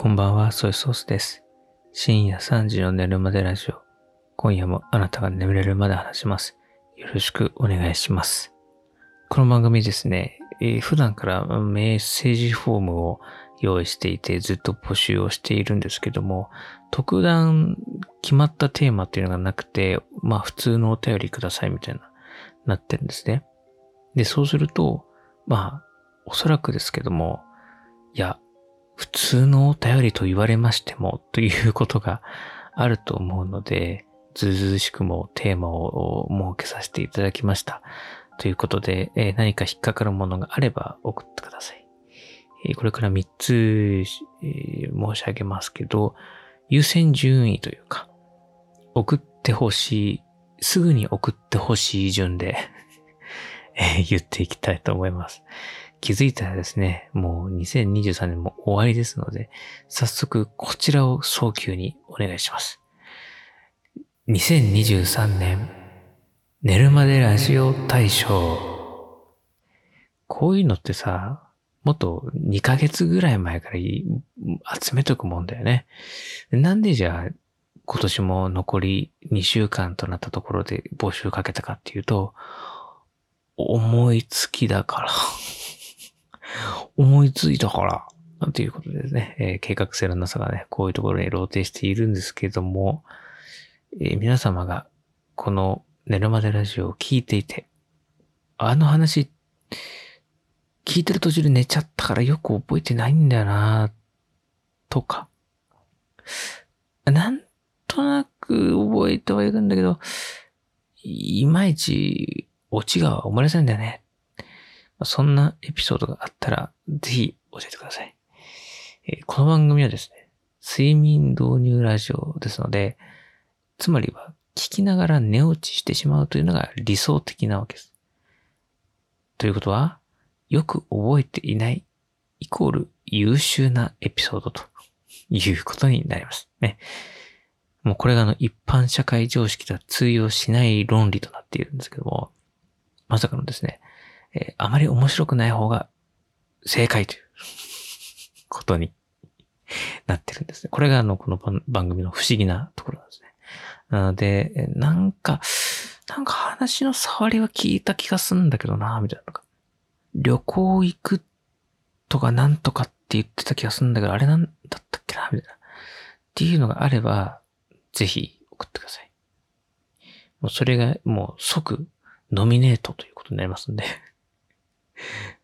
こんばんは、ソイソースです。深夜3時の寝るまでラジオ。今夜もあなたが眠れるまで話します。よろしくお願いします。この番組ですね、えー普段からメッセージフォームを用意していてずっと募集をしているんですけども、特段決まったテーマっていうのがなくて、まあ普通のお便りくださいみたいな、なってるんですね。で、そうすると、まあ、おそらくですけども、いや、普通のお便りと言われましても、ということがあると思うので、ずうずうしくもテーマを設けさせていただきました。ということで、えー何か引っかかるものがあれば送ってください。えーこれから3つ、えー申し上げますけど、優先順位というか、送ってほしい、すぐに送ってほしい順で、言っていきたいと思います。気づいたらですね、もう2023年も終わりですので、早速こちらを早急にお願いします。2023年、寝るまでラジオ大賞。こういうのってさ、もっと2ヶ月ぐらい前から集めとくもんだよね。なんでじゃあ、今年も残り2週間となったところで募集かけたかっていうと、思いつきだから。思いついたから。ということですね、えー計画性のなさがね、こういうところに露呈しているんですけども、えー皆様がこの寝るまでラジオを聞いていて、あの話、聞いてる途中で寝ちゃったからよく覚えてないんだよなとか、なんとなく覚えてはいるんだけど、いまいちオチが思い出せないんだよね。そんなエピソードがあったら、ぜひ教えてください。えーこの番組はですね、睡眠導入ラジオですので、つまりは聞きながら寝落ちしてしまうというのが理想的なわけです。ということは、よく覚えていないイコール優秀なエピソードということになりますね。もうこれがあの一般社会常識では通用しない論理となっているんですけども、まさかのですね、えーあまり面白くない方が正解ということになってるんですね。これがあの、この番組の不思議なところなんですね。なので、なんか、なんか話の触りは聞いた気がするんだけどな、みたいなのが。旅行行くとかなんとかって言ってた気がするんだけど、あれなんだったっけな、みたいな。っていうのがあれば、ぜひ送ってください。もうそれがもう即ノミネートということになりますんで。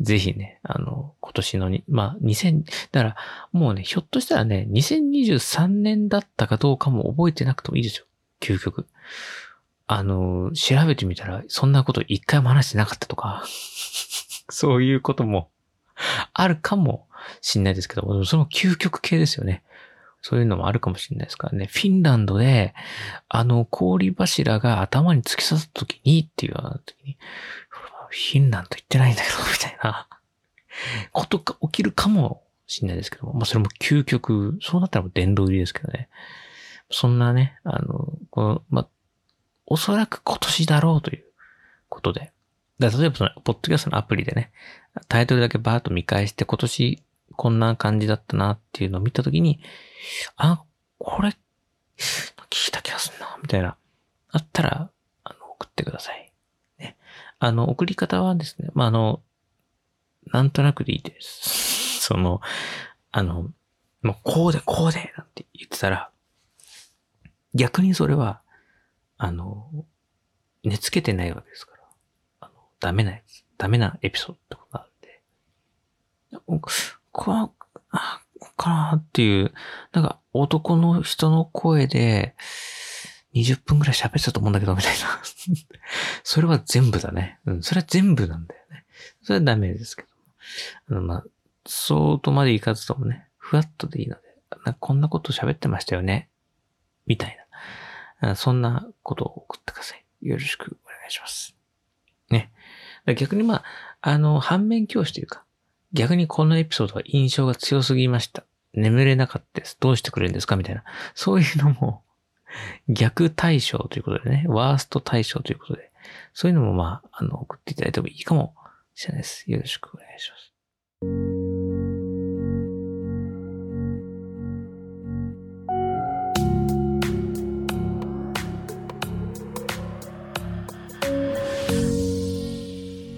ぜひね、あの、今年のに、まあ、2000、だから、もうね、ひょっとしたらね、2023年だったかどうかも覚えてなくてもいいですよ。究極。あの、調べてみたら、そんなこと一回も話してなかったとか、そういうこともあるかもしんないですけども、その究極系ですよね。そういうのもあるかもしれないですからね。フィンランドで、あの、氷柱が頭に突き刺さった時にっていうような時に、フィンランド行ってないんだけど、みたいなことが起きるかもしれないですけども、まあそれも究極、そうなったらもう殿堂入りですけどね。そんなね、あの、この、まあ、おそらく今年だろうということで。だ例えばその、ポッドキャストのアプリでね、タイトルだけバーッと見返して、今年こんな感じだったなっていうのを見たときに、あ、これ、聞いた気がするな、みたいな。あったら、あの、送ってください。あの、送り方はですね、まあ、あの、なんとなくでいいです。その、あの、もうこうでこうでなんて言ってたら、逆にそれは、あの、寝つけてないわけですから、あの、ダメなやつ、ダメなエピソードってことなんで、おこの、あ、かなっていう、なんか男の人の声で、20分くらい喋ってたと思うんだけど、みたいな。それは全部だね。うん、それは全部なんだよね。それはダメですけど。あの、まあ、そうとまでいかずともね、ふわっとでいいので、なこんなこと喋ってましたよね。みたいな。そんなことを送ってください。よろしくお願いします。ね。逆にまあ、あの、反面教師というか、逆にこのエピソードは印象が強すぎました。眠れなかったです。どうしてくれるんですか？みたいな。そういうのも、逆対象ということでね、ワースト対象ということで、そういうのもまあ、あの、送っていただいてもいいかもしれないです。よろしくお願いします。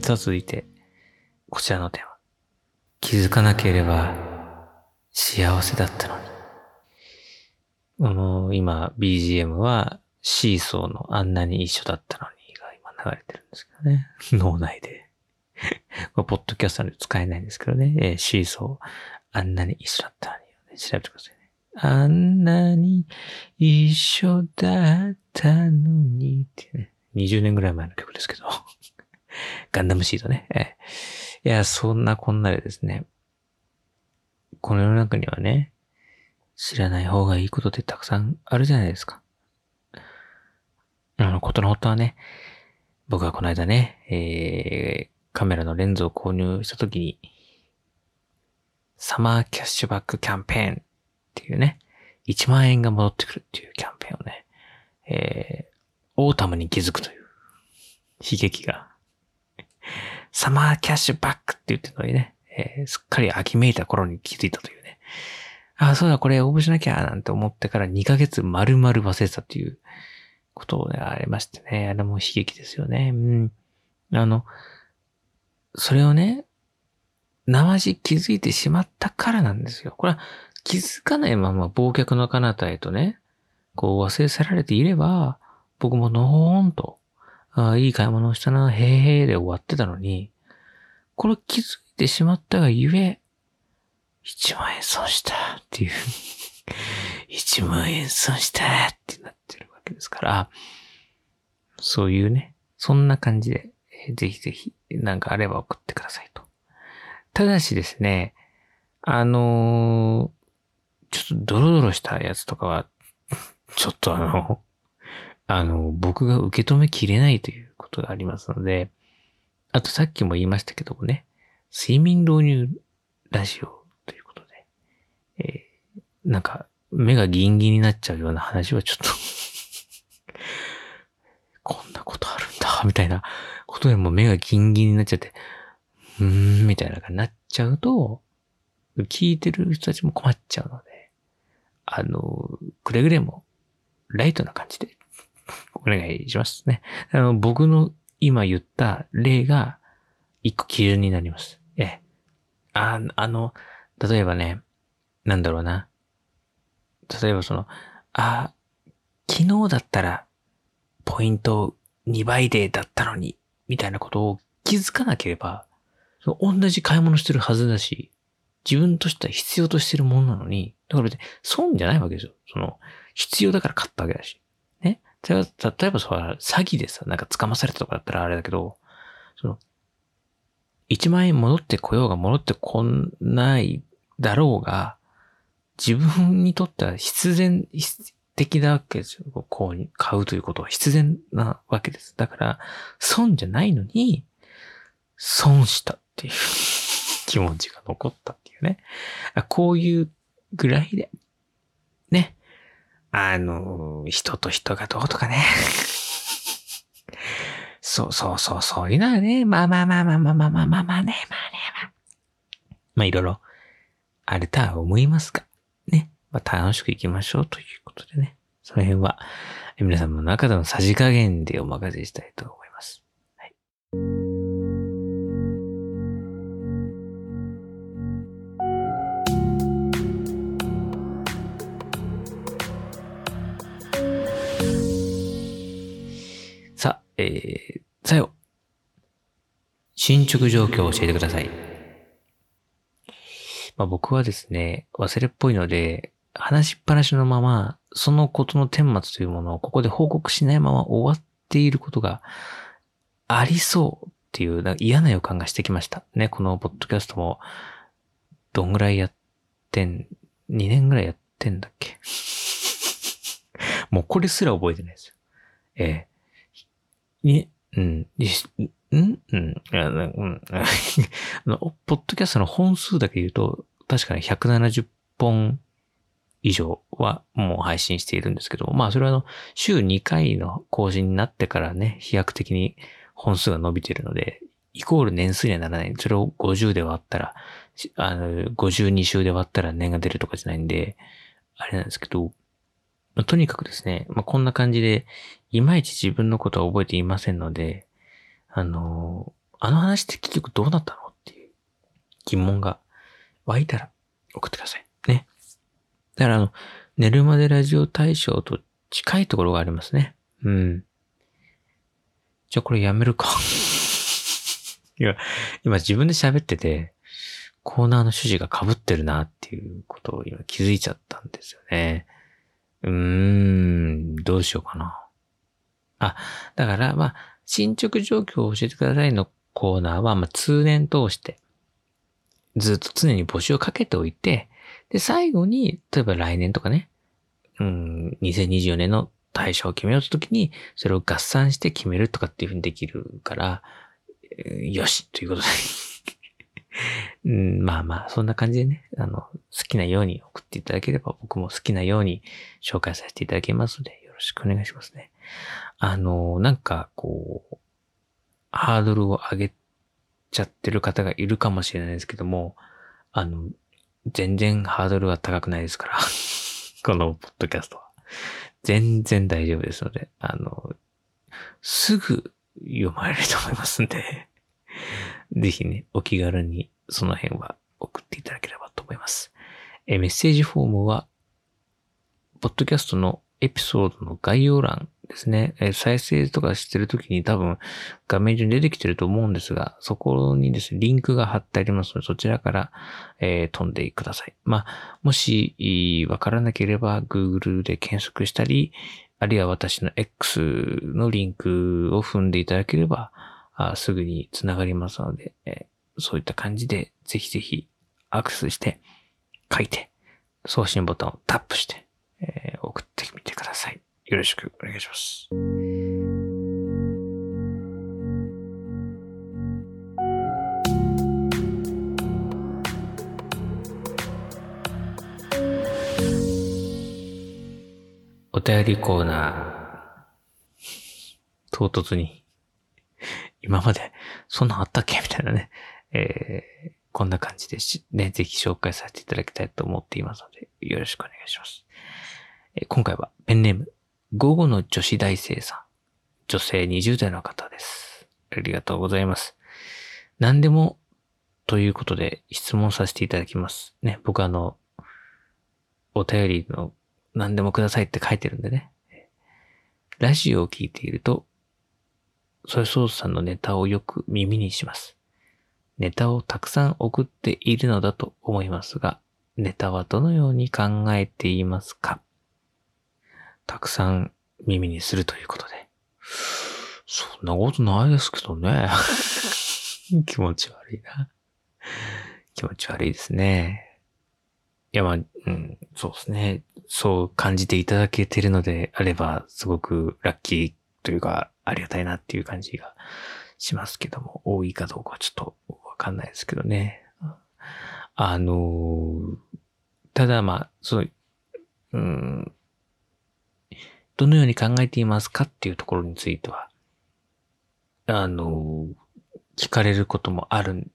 さあ続いて、こちらのテーマ。気づかなければ幸せだったのに。あの、今 BGM はシーソーのあんなに一緒だったのにが今流れてるんですけどね。脳内で。これポッドキャストで使えないんですけどね。えー、シーソーあんなに一緒だったのに、ね。調べてくださいね。あんなに一緒だったのにってね。20年ぐらい前の曲ですけど。ガンダムシートね。えー、いや、そんなこんなでですね。この世の中にはね、知らない方がいいことってたくさんあるじゃないですか。あの、ことの発端はね、僕はこの間ね、えー、カメラのレンズを購入したときに、サマーキャッシュバックキャンペーンっていうね、1万円が戻ってくるっていうキャンペーンをね、えー、オータムに気づくという悲劇が、サマーキャッシュバックって言ってるのにね、えー、すっかり秋めいた頃に気づいたというね。あ、そうだ、これ応募しなきゃなんて思ってから2ヶ月丸々忘れてたっていうことがありましてね。あれも悲劇ですよね。うん。あの、それをね、生地気づいてしまったからなんですよ。これは気づかないまま忘却の彼方へとね、こう忘れ去られていれば、僕ものほーんと、ああ、いい買い物をしたな、へーへーで終わってたのに、これ気づいてしまったがゆえ、1万円損したっていう。1万円損したってなってるわけですから、そういうね、そんな感じで、ぜひぜひ、なんかあれば送ってくださいと。ただしですね、あのー、ちょっとドロドロしたやつとかは、ちょっとあの、あの、僕が受け止めきれないということがありますので、あとさっきも言いましたけどもね、睡眠導入ラジオ、えー、なんか、目がギンギンになっちゃうような話はちょっと こんなことあるんだ、みたいなことでも目がギンギンになっちゃって、うーん、みたいな感じになっちゃうと、聞いてる人たちも困っちゃうので、あの、くれぐれも、ライトな感じで、お願いしますね。あの、僕の今言った例が、一個基準になります。ええ。あ、あの、例えばね、なんだろうな。例えばその、あ、昨日だったら、ポイント2倍でだったのに、みたいなことを気づかなければ、同じ買い物してるはずだし、自分としては必要としてるものなのに、だから別に損じゃないわけですよ。その、必要だから買ったわけだし。ね。例えば、例えばそ、詐欺でさ、なんか捕まされたとかだったらあれだけど、その、1万円戻ってこようが戻ってこないだろうが、自分にとっては必然的なわけですよ。こう、買うということは必然なわけです。だから、損じゃないのに、損したっていう気持ちが残ったっていうね。こういうぐらいで、ね。あの、人と人がどうとかね。そうそうそう、そういうのはね、まあまあまあまあまあまあまあまあね、まあね、まあ。まあいろいろあるとは思いますが、ね。まあ楽しく行きましょうということでね。その辺は、皆様の中でのさじ加減でお任せしたいと思います。はい。さあ、えー、さよ。進捗状況を教えてください。まあ、僕はですね、忘れっぽいので、話しっぱなしのまま、そのことの顛末というものをここで報告しないまま終わっていることがありそうっていう嫌な予感がしてきました。ね、このポッドキャストも、どんぐらいやってん、2年ぐらいやってんだっけ？もうこれすら覚えてないですよ。ええー、うん、んんうん、ポッドキャストの本数だけ言うと、確かに170本以上はもう配信しているんですけど、まあそれはあの、週2回の更新になってからね、飛躍的に本数が伸びているので、イコール年数にはならない。それを50で割ったら、あの、52週で割ったら年が出るとかじゃないんで、あれなんですけど、まあ、とにかくですね、まあ、こんな感じで、いまいち自分のことは覚えていませんので、あの、あの話って結局どうなったのっていう疑問が湧いたら送ってください。だからあの、寝るまでラジオ大賞と近いところがありますね。うん。じゃあこれやめるか いや、今自分で喋ってて、コーナーの趣旨が被ってるなっていうことを今気づいちゃったんですよね。うーん、どうしようかな。あ、だから、まあ、進捗状況を教えてくださいのコーナーは、まあ、通年通して、ずっと常に募集をかけておいて、で、最後に、例えば来年とかね、うん、2024年の対象を決めようときに、それを合算して決めるとかっていうふうにできるから、よしということで うん、まあまあ、そんな感じでね、あの、好きなように送っていただければ、僕も好きなように紹介させていただきますので、よろしくお願いしますね。あの、なんか、こう、ハードルを上げちゃってる方がいるかもしれないですけども、あの、全然ハードルは高くないですから このポッドキャストは。全然大丈夫ですので、あの、すぐ読まれると思いますんで ぜひね、お気軽にその辺は送っていただければと思います。えメッセージフォームは、ポッドキャストのエピソードの概要欄ですね。え再生とかしてるときに多分画面上に出てきてると思うんですが、そこにですね、リンクが貼ってありますので、そちらから、えー、飛んでください。まあ、もし、わからなければ Google で検索したり、あるいは私の X のリンクを踏んでいただければ、あすぐにつながりますので、えー、そういった感じで、ぜひぜひアクセスして、書いて、送信ボタンをタップして、えー、送ってみてください。よろしくお願いします。お便りコーナー、唐突に、今までそんなんあったっけ？みたいなね、えー、こんな感じでし、ね、ぜひ紹介させていただきたいと思っていますので、よろしくお願いします。えー、今回はペンネーム、午後の女子大生さん。女性20代の方です。ありがとうございます。何でもということで質問させていただきます。ね、僕あの、お便りの何でもくださいって書いてるんでね。ラジオを聞いていると、ソイソースさんのネタをよく耳にします。ネタをたくさん送っているのだと思いますが、ネタはどのように考えていますか？たくさん耳にするということで。そんなことないですけどね。気持ち悪いな。気持ち悪いですね。いや、まあ、うん、そうですね。そう感じていただけてるのであれば、すごくラッキーというか、ありがたいなっていう感じがしますけども、多いかどうかはちょっとわかんないですけどね。あのただまあ、その、うん、どのように考えていますかっていうところについては、あの、聞かれることもあるん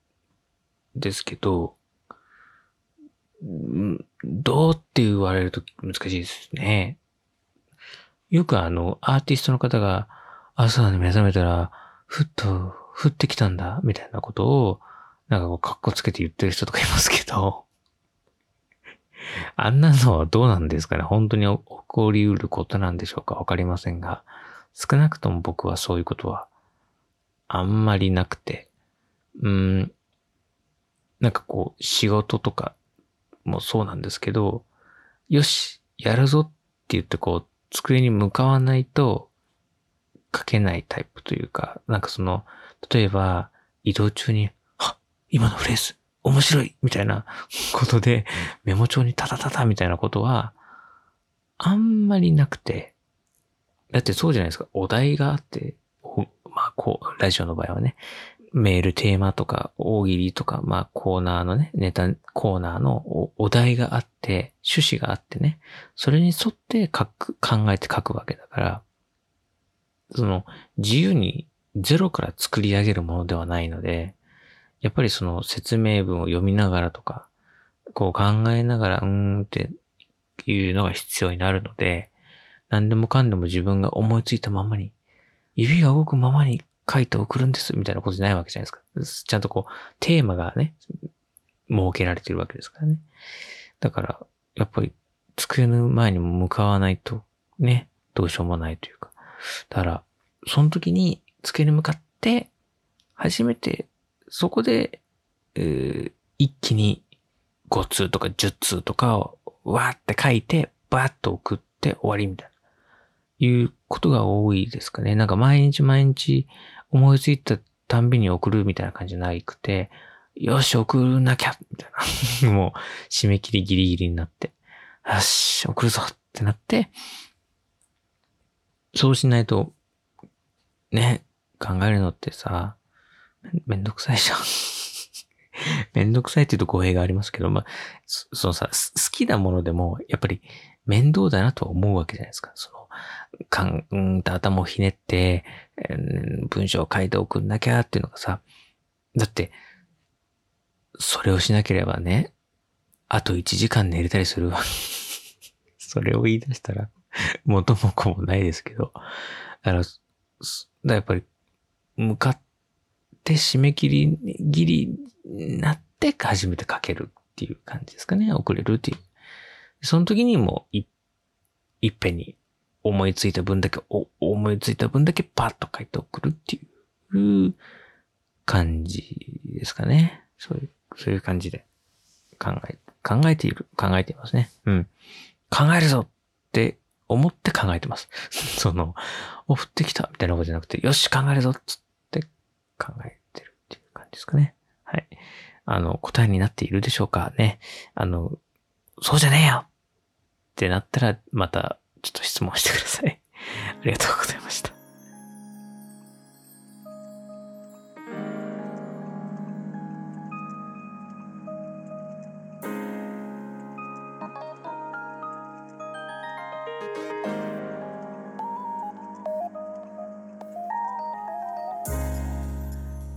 ですけど、どうって言われると難しいですね。よくあの、アーティストの方が朝に目覚めたら、ふっと降ってきたんだ、みたいなことを、なんかこう、格好つけて言ってる人とかいますけど、あんなのはどうなんですかね？本当に起こりうることなんでしょうか？わかりませんが、少なくとも僕はそういうことはあんまりなくて、うん、なんかこう、仕事とかもそうなんですけど、よし、やるぞって言ってこう、机に向かわないと書けないタイプというか、なんかその、例えば移動中に、は今のフレーズ、面白いみたいなことで、メモ帳にタタタタみたいなことは、あんまりなくて、だってそうじゃないですか。お題があって、まあ、こう、ラジオの場合はね、メールテーマとか、大喜利とか、まあ、コーナーのね、ネタコーナーのお題があって、趣旨があってね、それに沿って書く、考えて書くわけだから、その、自由にゼロから作り上げるものではないので、やっぱりその説明文を読みながらとか、こう考えながら、うーんっていうのが必要になるので、何でもかんでも自分が思いついたままに、指が動くままに書いて送るんです、みたいなことじゃないわけじゃないですか。ちゃんとこう、テーマがね、設けられてるわけですからね。だから、やっぱり、机の前にも向かわないと、ね、どうしようもないというか。だから、その時に机に向かって、初めて、そこで、えー、一気に5通とか10通とかをわーって書いて、バーッと送って終わりみたいな。いうことが多いですかね。なんか毎日毎日思いついたたんびに送るみたいな感じじゃなくて、よし、送らなきゃみたいな。もう、締め切りギリギリになって、よし、送るぞってなって、そうしないと、ね、考えるのってさ、めんどくさいじゃん。めんどくさいって言うと語弊がありますけど、まあ、そのさ、好きなものでも、やっぱり面倒だなと思うわけじゃないですか。その、かん、うんと頭をひねってえ、文章を書いて送んなきゃっていうのがさ、だって、それをしなければね、あと1時間寝れたりするわ。それを言い出したら、元も子もないですけど。だから、だやっぱり、向かっって締め切り、ギリになって初めて書けるっていう感じですかね。遅れるっていう。その時にもい、いっぺんに思いついた分だけ、お、思いついた分だけパッと書いて送るっていう感じですかね。そういう、そういう感じで考え、考えている、考えていますね。うん。考えるぞって思って考えてます。その、お、降ってきたみたいなことじゃなくて、よし、考えるぞっつっ考えてるっていう感じですかね。はい。あの、答えになっているでしょうかね。あの、そうじゃねえよってなったら、またちょっと質問してください。ありがとうございました。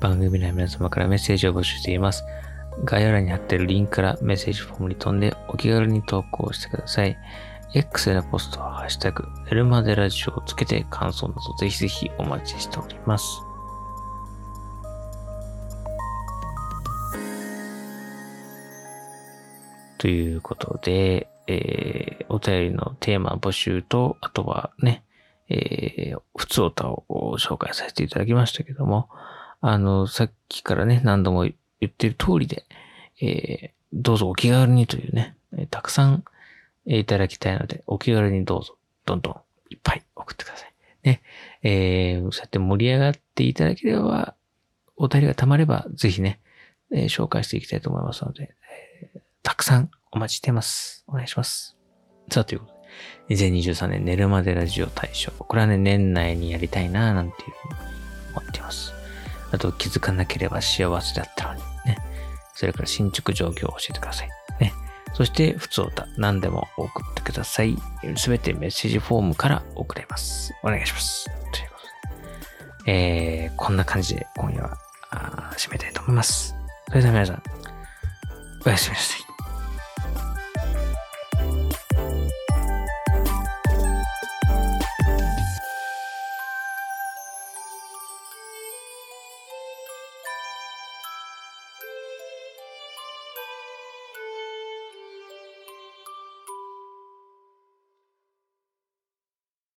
番組内皆様からメッセージを募集しています。概要欄に貼っているリンクからメッセージフォームに飛んでお気軽に投稿してください。X へのポストはハッシュタグ、エルマデラジオをつけて感想などぜひぜひお待ちしております。ということで、えー、お便りのテーマ募集と、あとはね、えー、普通歌を紹介させていただきましたけども、あの、さっきからね、何度も言ってる通りで、えー、どうぞお気軽にというね、たくさんえいただきたいので、お気軽にどうぞ、どんどんいっぱい送ってください。ね。えー、そうやって盛り上がっていただければ、お便りが溜まれば、ぜひね、えー、紹介していきたいと思いますので、えー、たくさんお待ちしてます。お願いします。さあ、ということで、2023年寝るまでラジオ大賞。これはね、年内にやりたいな、なんていうふうに思っています。あと、気づかなければ幸せだったのに、ね。それから進捗状況を教えてください。ね。そして、普通歌、何でも送ってください。すべてメッセージフォームから送れます。お願いします。ということで、えー、こんな感じで今夜は、締めたいと思います。それでは皆さん、おやすみなさい。